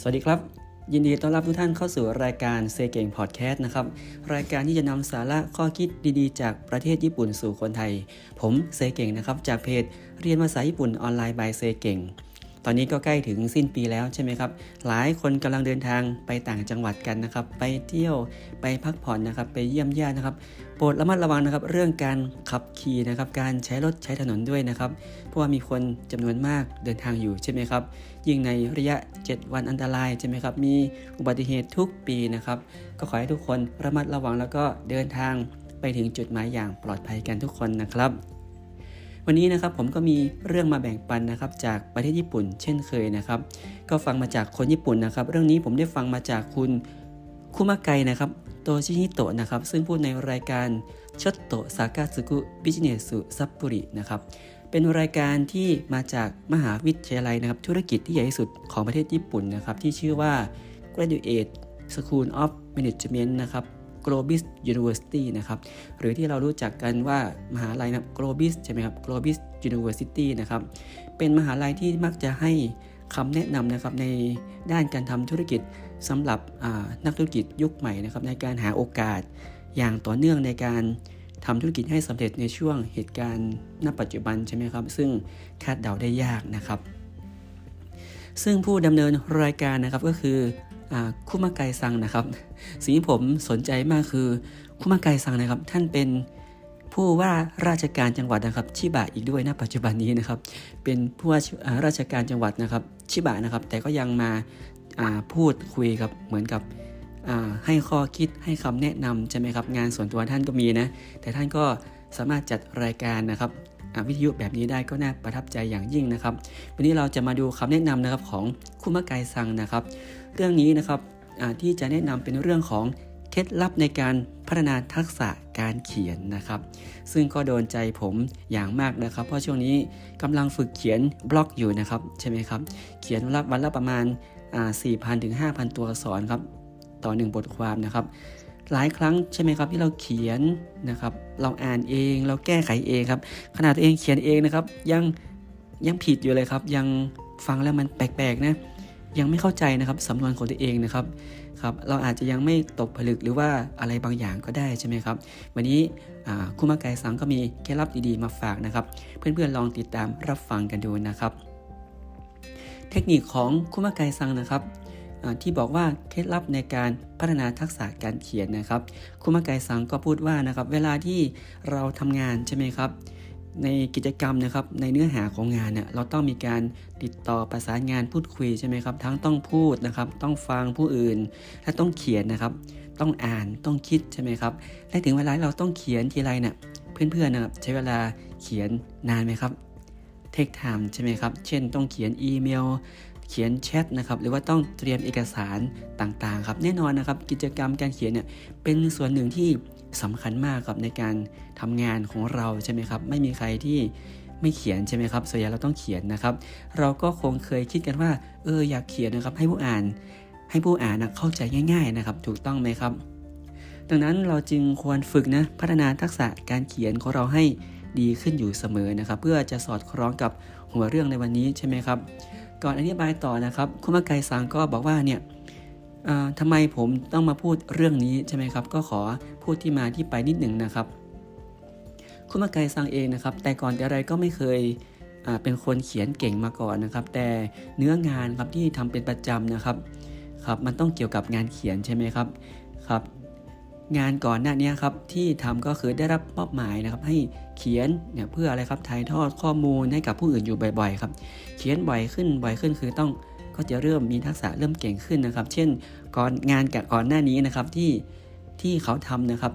สวัสดีครับ ยินดีต้อนรับทุกท่านเข้าสู่รายการเซเก่งพอดแคสต์นะครับ รายการที่จะนำสาระข้อคิดดีๆ จากประเทศญี่ปุ่นสู่คนไทย ผมเซเก่งนะครับ จากเพจเรียนภาษาญี่ปุ่นออนไลน์บายเซเก่ง ตอนนี้ก็ใกล้ถึงสิ้นปีแล้วใช่ไหมครับ หลายคนกำลังเดินทางไปต่างจังหวัดกันนะครับ ไปเที่ยวไปพักผ่อนนะครับ ไปเยี่ยมญาตินะครับ โปรดระมัดระวังนะครับ เรื่องการขับขี่นะครับ การใช้รถใช้ถนนด้วยนะครับ เพราะว่ามีคนจำนวนมากเดินทางอยู่ใช่ไหมครับ ยิ่งในระยะ 7 วันอันตรายใช่ไหมครับ มีอุบัติเหตุทุกปีนะครับ ก็ขอให้ทุกคนระมัดระวังแล้วก็เดินทางไปถึงจุดหมายอย่างปลอดภัยกันทุกคนนะครับ วันนี้นะครับผมก็มีเรื่องมาแบ่งปันนะครับจากประเทศญี่ปุ่น เช่นเคยนะครับ ก็ฟังมาจากคนญี่ปุ่นนะครับ เรื่องนี้ผมได้ฟังมาจากคุณคุมาไกนะครับโตชิฮิโตะนะครับ ซึ่งพูดในรายการชดโตซากาสึกุบิจเนสุซัปปุรินะครับเป็นรายการที่มาจากมหาวิทยาลัยนะครับธุรกิจที่ใหญ่ที่สุดของประเทศญี่ปุ่นนะครับที่ชื่อว่า Graduate School of Management นะครับ Globis University นะครับหรือที่เรารู้จักกันว่ามหาลัยนะ Globis ใช่ไหมครับ Globis University นะครับเป็นมหาลัยที่มักจะให้คำแนะนำนะครับในด้านการทำธุรกิจสำหรับนักธุรกิจยุคใหม่นะครับในการหาโอกาสอย่างต่อเนื่องในการทำธุรกิจให้สำเร็จในช่วงเหตุการณ์ณปัจจุบันใช่ไหมครับ ซึ่งคาดเดาได้ยากนะครับ ซึ่งผู้ดำเนินรายการนะครับก็คือ คุมาไกซังนะครับ สิ่งที่ผมสนใจมากคือคุมาไกซังนะครับ ท่านเป็นผู้ว่าราชการจังหวัดนะครับ ชิบะอีกด้วยนะปัจจุบันนี้นะครับ เป็นผู้ว่าราชการจังหวัดนะครับ ชิบะนะครับ แต่ก็ยังมาพูดคุยกับเหมือนกับให้ข้อคิดให้คำแนะนำใช่ไหมครับ งานส่วนตัวท่านก็มีนะ แต่ท่านก็สามารถจัดรายการนะครับวิทยุแบบนี้ได้ก็น่าประทับใจอย่างยิ่งนะครับ วันนี้เราจะมาดูคำแนะนำนะครับของคุมะไกซังนะครับเรื่องนี้นะครับที่จะแนะนำเป็นเรื่องของเคล็ดลับในการพัฒนาทักษะการเขียนนะครับ ซึ่งก็โดนใจผมอย่างมากนะครับ เพราะช่วงนี้กำลังฝึกเขียนบล็อกอยู่นะครับใช่ไหมครับ เขียนวันละวันละประมาณ4,000ถึง5,000ตัวอักษรครับต่อ1บทความนะครับ หลายครั้งใช่ไหมครับที่เราเขียนนะครับ เราอ่านเองเราแก้ไขเองครับ ขนาดตัวเองเขียนเองนะครับ ยังยังผิดอยู่เลยครับ ยังฟังแล้วมันแปลกๆนะ ยังไม่เข้าใจนะครับสำนวนของตัวเองนะครับครับเราอาจจะยังไม่ตกผลึกหรือว่าอะไรบางอย่างก็ได้ใช่ไหมครับ วันนี้คุมาไกสังก็มีเคล็ดลับดีๆมาฝากนะครับ เพื่อนๆลองติดตามรับฟังกันดูนะครับ เทคนิคของคุมาไกซังนะครับที่บอกว่าเคล็ดลับในการพัฒนาทักษะการเขียนนะครับคุมาไกสังก็พูดว่านะครับ เวลาที่เราทำงานใช่ไหมครับ ในกิจกรรมนะครับในเนื้อหาของงานเนี่ยเราต้องมีการติดต่อประสานงานพูดคุยใช่ไหมครับ ทั้งต้องพูดนะครับ ต้องฟังผู้อื่น และต้องเขียนนะครับ ต้องอ่านต้องคิดใช่ไหมครับและถึงเวลาเราต้องเขียนทีไรเนี่ยเพื่อนๆนะครับใช้เวลาเขียนนานไหมครับเทคไทม์ใช่ไหมครับ เช่นต้องเขียนอีเมล เขียนแชทนะครับ หรือว่าต้องเตรียมเอกสารต่างๆครับ แน่นอนนะครับ กิจกรรมการเขียนเนี่ยเป็นส่วนหนึ่งที่ สำคัญมากครับในการทำงานของเราใช่ไหมครับ ไม่มีใครที่ไม่เขียนใช่ไหมครับส่วนใหญ่เราต้องเขียนนะครับ เราก็คงเคยคิดกันว่า เอออยากเขียนนะครับ ให้ผู้อ่าน ให้ผู้อ่านเข้าใจง่าย ๆนะครับ ถูกต้องไหมครับ ดังนั้นเราจึงควรฝึกนะพัฒนาทักษะการเขียนของเราให้ดีขึ้นอยู่เสมอนะครับ เพื่อจะสอดคล้องกับหัวเรื่องในวันนี้ใช่ไหมครับ ก่อนอธิบายต่อนะครับคุณมาไกซังก็บอกว่าเนี่ย ทำไมผมต้องมาพูดเรื่องนี้ใช่ไหมครับ ก็ขอพูดที่มาที่ไปนิดหนึ่งนะครับ คุณมาไกซังเองนะครับ แต่ก่อนแต่อะไรก็ไม่เคยเป็นคนเขียนเก่งมาก่อนนะครับ แต่เนื้องานครับที่ทำเป็นประจำนะครับครับมันต้องเกี่ยวกับงานเขียนใช่ไหมครับครับ งานก่อนหน้านี้ครับที่ทำก็คือได้รับมอบหมายนะครับ ให้เขียนเนี่ยเพื่ออะไรครับถ่ายทอดข้อมูลให้กับผู้อื่นอยู่บ่อย ๆ ครับ เขียนบ่อยขึ้นบ่อยขึ้นคือต้อง ก็จะเริ่มมีทักษะเริ่มเก่งขึ้นนะครับ เช่นก่อนงานกับก่อนหน้านี้นะครับที่ที่เขาทำนะครับ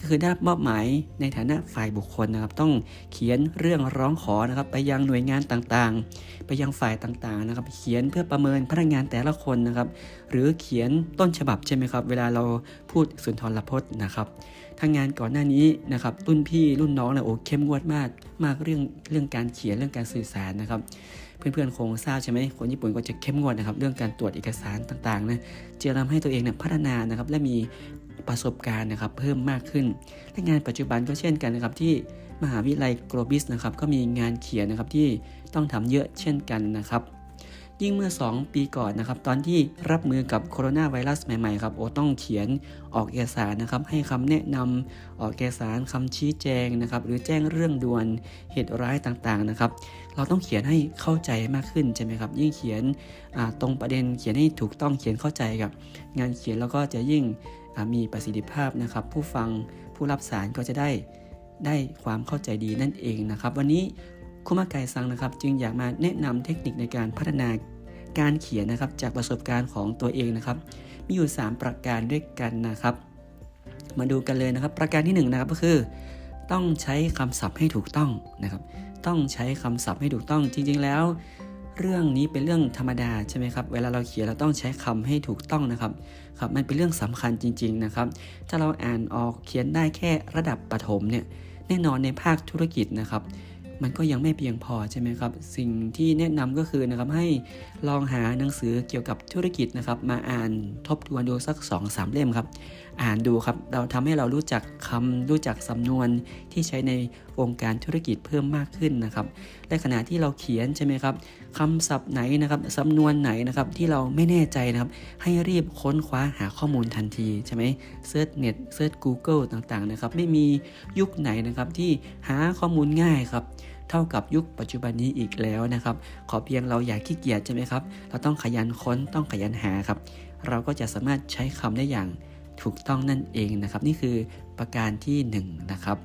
ก็คือได้มอบหมายในฐานะฝ่ายบุคคลนะครับ ต้องเขียนเรื่องร้องขอนะครับ ไปยังหน่วยงานต่างๆ ไปยังฝ่ายต่างๆนะครับ เขียนเพื่อประเมินพนักงานแต่ละคนนะครับ หรือเขียนต้นฉบับใช่ไหมครับ เวลาเราพูดสุนทรพจน์นะครับทางงานก่อนหน้านี้นะครับรุ่นพี่รุ่นน้องเนี่ยโอ้เข้มงวดมาก มากเรื่องเรื่องการเขียนเรื่องการสื่อสารนะครับ เพื่อนๆคงทราบใช่ไหมคนญี่ปุ่นก็จะเข้มงวดนะครับเรื่องการตรวจเอกสารต่างๆนะจะทำให้ตัวเองเนี่ยพัฒนานะครับและมีประสบการณ์นะครับเพิ่มมากขึ้น และงานปัจจุบันก็เช่นกันนะครับที่มหาวิทยาลัยโกลบิสนะครับก็มีงานเขียนนะครับที่ต้องทำเยอะเช่นกันนะครับ ยิ่งเมื่อ 2 ปีก่อนนะครับตอนที่รับมือกับโคโรนาไวรัสใหม่ๆครับโอต้องเขียนออกเอกสารนะครับให้คำแนะนำออกเอกสารคำชี้แจงนะครับหรือแจ้งเรื่องด่วนเหตุร้ายต่างๆนะครับเราต้องเขียนให้เข้าใจมากขึ้นใช่ไหมครับยิ่งเขียนตรงประเด็นเขียนให้ถูกต้องเขียนเข้าใจกับ งานเขียนแล้วก็จะยิ่งมีประสิทธิภาพนะครับ ผู้ฟังผู้รับสารก็จะได้ได้ความเข้าใจดีนั่นเองนะครับ วันนี้คุมาไกซังนะครับ จึงอยากมาแนะนำเทคนิคในการพัฒนา การเขียนนะครับจากประสบการณ์ของตัวเองนะครับ มีอยู่ 3 ประการด้วยกันนะครับ มาดูกันเลยนะครับ ประการที่1นนะครับก็คือ ต้องใช้คำศัพท์ให้ถูกต้องนะครับ ต้องใช้คำศัพท์ให้ถูกต้องจริงๆแล้ว เรื่องนี้เป็นเรื่องธรรมดาใช่ไหมครับเวลาเราเขียนเราต้องใช้คำให้ถูกต้องนะครับครับมันเป็นเรื่องสำคัญจริง ๆนะครับ ถ้าเราอ่านออกเขียนได้แค่ระดับประถมเนี่ยแน่นอนในภาคธุรกิจนะครับ มันก็ยังไม่เพียงพอใช่ไหมครับ สิ่งที่แนะนำก็คือนะครับให้ลองหาหนังสือเกี่ยวกับธุรกิจนะครับมาอ่านทบทวนดูสัก2อสเล่มครับอ่านดูครับ เราทำให้เรารู้จักคำรู้จักสำนวนที่ใช้ในวงการธุรกิจเพิ่มมากขึ้นนะครับและขณะที่เราเขียนใช่ไหมครับคำศัพท์ไหนนะครับสำนวนไหนนะครับที่เราไม่แน่ใจนะครับ ให้รีบค้นคว้าหาข้อมูลทันทีใช่ไหมเซิร์ชเน็ตเซิร์ช Google ต่างๆนะครับ ไม่มียุคไหนนะครับที่หาข้อมูลง่ายครับเท่ากับยุคปัจจุบันนี้อีกแล้วนะครับ ขอเพียงเราอย่าขี้เกียจใช่ไหมครับ เราต้องขยันค้นต้องขยันหาครับ เราก็จะสามารถใช้คำได้อย่าง ถูกต้องนั่นเองนะครับ นี่คือประการที่1นนะครับ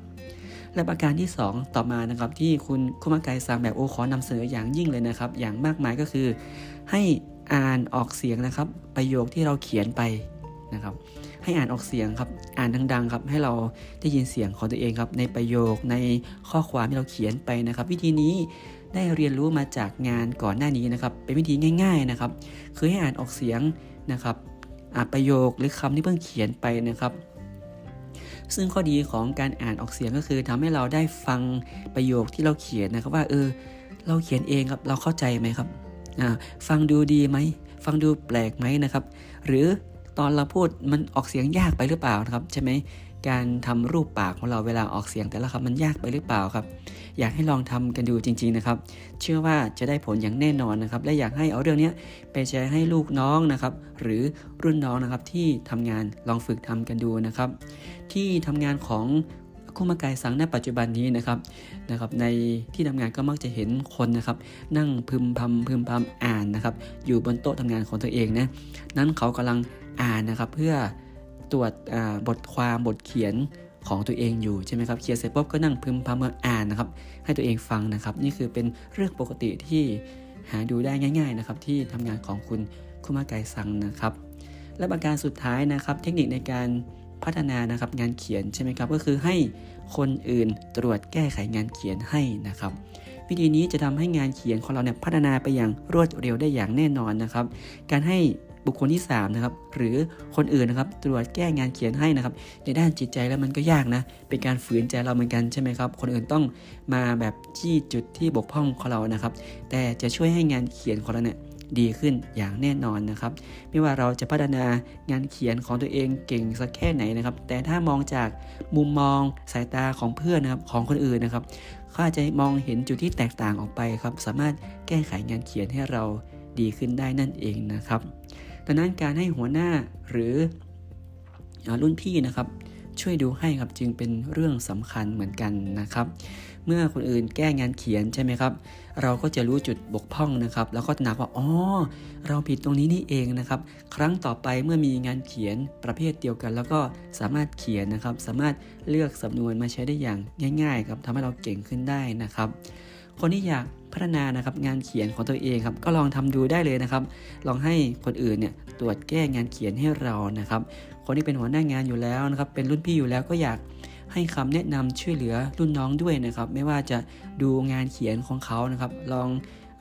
และประการที่ 2 ต่อมานะครับที่คุณคุมาไกซังแบบโอขอนำเสนออย่างยิ่งเลยนะครับ อย่างมากมายก็คือ ให้อ่านออกเสียงนะครับ ประโยคที่เราเขียนไปนะครับ ให้อ่านออกเสียงครับอ่านดังๆครับให้เราได้ยินเสียงของตัวเองครับ ในประโยคในข้อความที่เราเขียนไปนะครับ วิธีนี้ได้เรียนรู้มาจากงานก่อนหน้านี้นะครับ เป็นวิธีง่าย ๆนะครับ คือให้อ่านออกเสียงนะครับ ประโยคหรือคำที่เพิ่งเขียนไปนะครับ ซึ่งข้อดีของการอ่านออกเสียงก็คือทำให้เราได้ฟังประโยคที่เราเขียนนะครับว่าเออเราเขียนเองครับเราเข้าใจไหมครับฟังดูดีไหมฟังดูแปลกไหมนะครับ หรือ ตอนเราพูดมันออกเสียงยากไปหรือเปล่านะครับใช่ไหมการทำรูปปากของเราเวลาออกเสียงแต่ละคำมันยากไปหรือเปล่าครับ อยากให้ลองทำกันดูจริง ๆนะครับ เชื่อว่าจะได้ผลอย่างแน่นอนนะครับ และอยากให้เอาเรื่องนี้ไปแชร์ให้ลูกน้องนะครับ หรือรุ่นน้องนะครับที่ทำงานลองฝึกทำกันดูนะครับ ที่ทำงานของคู่มากายสังในปัจจุบันนี้นะครับนะครับ ในที่ทำงานก็มักจะเห็นคนนะครับ นั่งพึมพำพึมพำอ่านนะครับ อยู่บนโต๊ะทำงานของตัวเองนะนั้นเขากำลัง อ่านนะครับ เพื่อตรวจบทความบทเขียนของตัวเองอยู่ใช่ไหมครับเขียนเสร็จปุ๊บก็นั่งพึมพำเมื่ออ่านนะครับ ให้ตัวเองฟังนะครับ นี่คือเป็นเรื่องปกติที่หาดูได้ง่าย ๆนะครับ ที่ทำงานของคุณคุมาไกซังนะครับ และประการสุดท้ายนะครับ เทคนิคในการพัฒนานะครับงานเขียนใช่ไหมครับ ก็คือให้คนอื่นตรวจแก้ไขงานเขียนให้นะครับ วิธีนี้จะทำให้งานเขียนของเราเนี่ยพัฒนาไปอย่างรวดเร็วได้อย่างแน่นอนนะครับ การให้ บุคคลที่3นะครับหรือคนอื่นนะครับตรวจแก้งานเขียนให้นะครับ ในด้านจิตใจแล้วมันก็ยากนะ เป็นการฝืนใจเราเหมือนกันใช่ไหมครับ คนอื่นต้องมาแบบจี้จุดที่บกพร่องของเรานะครับ แต่จะช่วยให้งานเขียนของเราเนี่ยดีขึ้นอย่างแน่นอนนะครับ ไม่ว่าเราจะพัฒนางานเขียนของตัวเองเก่งสักแค่ไหนนะครับ แต่ถ้ามองจากมุมมองสายตาของเพื่อนนะครับของคนอื่นนะครับเขาอาจจะมองเห็นจุดที่แตกต่างออกไปครับ สามารถแก้ไขงานเขียนให้เราดีขึ้นได้นั่นเองนะครับ ดังนั้นการให้หัวหน้าหรือรุ่นพี่นะครับช่วยดูให้ครับจึงเป็นเรื่องสำคัญเหมือนกันนะครับ เมื่อคนอื่นแก้งานเขียนใช่ไหมครับ เราก็จะรู้จุดบกพร่องนะครับ แล้วก็หนักว่าอ๋อเราผิดตรงนี้นี่เองนะครับ ครั้งต่อไปเมื่อมีงานเขียนประเภทเดียวกัน แล้วก็สามารถเขียนนะครับ สามารถเลือกสำนวนมาใช้ได้อย่างง่าย ๆ ครับทำให้เราเก่งขึ้นได้นะครับ คนที่อยากพัฒนานะครับงานเขียนของตัวเองครับก็ลองทำดูได้เลยนะครับ ลองให้คนอื่นเนี่ยตรวจแก้งานเขียนให้เรานะครับ คนที่เป็นหัวหน้างานอยู่แล้วนะครับ เป็นรุ่นพี่อยู่แล้วก็อยากให้คำแนะนำช่วยเหลือรุ่นน้องด้วยนะครับ ไม่ว่าจะดูงานเขียนของเขานะครับ ลอง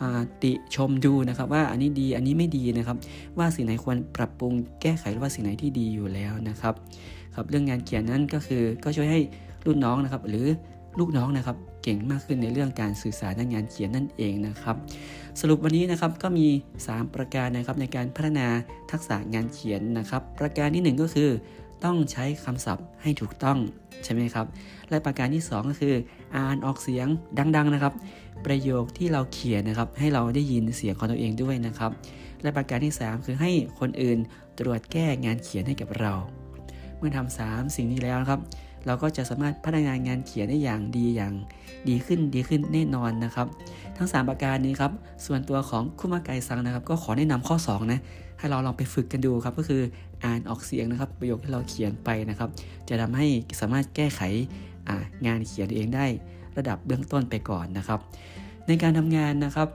อติชมดูนะครับว่าอันนี้ดีอันนี้ไม่ดีนะครับ ว่าสิ่งไหนควรปรับปรุงแก้ไขหรือว่าสิ่งไหนที่ดีอยู่แล้วนะครับครับเรื่องงานเขียนนั้นก็คือก็ช่วยให้รุ่นน้องนะครับ หรือลูกน้องนะครับ เก่งมากขึ้นในเรื่องการสื่อสารในงานเขียนนั่นเองนะครับ สรุปวันนี้นะครับก็มี 3 ประการนะครับในการพัฒนาทักษะงานเขียนนะครับ ประการที่ 1 ก็คือ ต้องใช้คำศัพท์ให้ถูกต้องใช่ไหมครับ และประการที่ 2 ก็คือ อ่านออกเสียงดัง ๆนะครับ ประโยคที่เราเขียนนะครับ ให้เราได้ยินเสียงของตัวเองด้วยนะครับ และประการที่ 3 คือให้คนอื่นตรวจแก้งานเขียนให้กับเรา เมื่อทำสามสิ่งนี้แล้วนะครับ เราก็จะสามารถพัฒนางานเขียนได้อย่างดีอย่างดีขึ้นดีขึ้นแน่นอนนะครับ ทั้ง 3 ประการนี้ครับ ส่วนตัวของคุมาไกซังนะครับ ก็ขอแนะนำข้อ2นะให้เราลองไปฝึกกันดูครับ ก็คืออ่านออกเสียงนะครับ ประโยคที่เราเขียนไปนะครับ จะทำให้สามารถแก้ไขงานเขียนเองได้ระดับเบื้องต้นไปก่อนนะครับ ในการทำงานนะครับ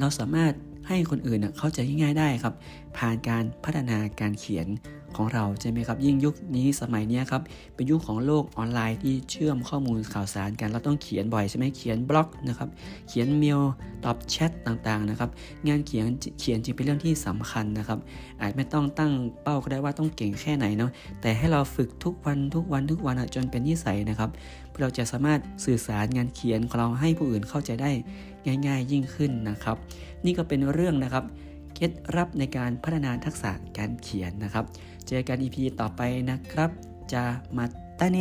เราสามารถให้คนอื่นเข้าใจง่ายๆได้ครับ ผ่านการพัฒนาการเขียนของเราใช่ไหมครับ ยิ่งยุคนี้สมัยนี้ครับเป็นยุคของโลกออนไลน์ที่เชื่อมข้อมูลข่าวสารกันเราต้องเขียนบ่อยใช่ไหมเขียนบล็อกนะครับเขียนเมลตอบแชทต่างๆนะครับงานเขียนเขียนจึงเป็นเรื่องที่สำคัญนะครับ อาจไม่ต้องตั้งเป้าก็ได้ว่าต้องเก่งแค่ไหนเนาะแต่ให้เราฝึกทุกวันทุกวันทุกวันจนเป็นนิสัยนะครับเราจะสามารถสื่อสารงานเขียนของเราให้ผู้อื่นเข้าใจได้ง่าย ๆ ยิ่งขึ้นนะครับ นี่ก็เป็นเรื่องนะครับ เคล็ดลับในการพัฒนาทักษะการเขียนนะครับ เจอกัน EP ต่อไปนะครับ จะมาตาเน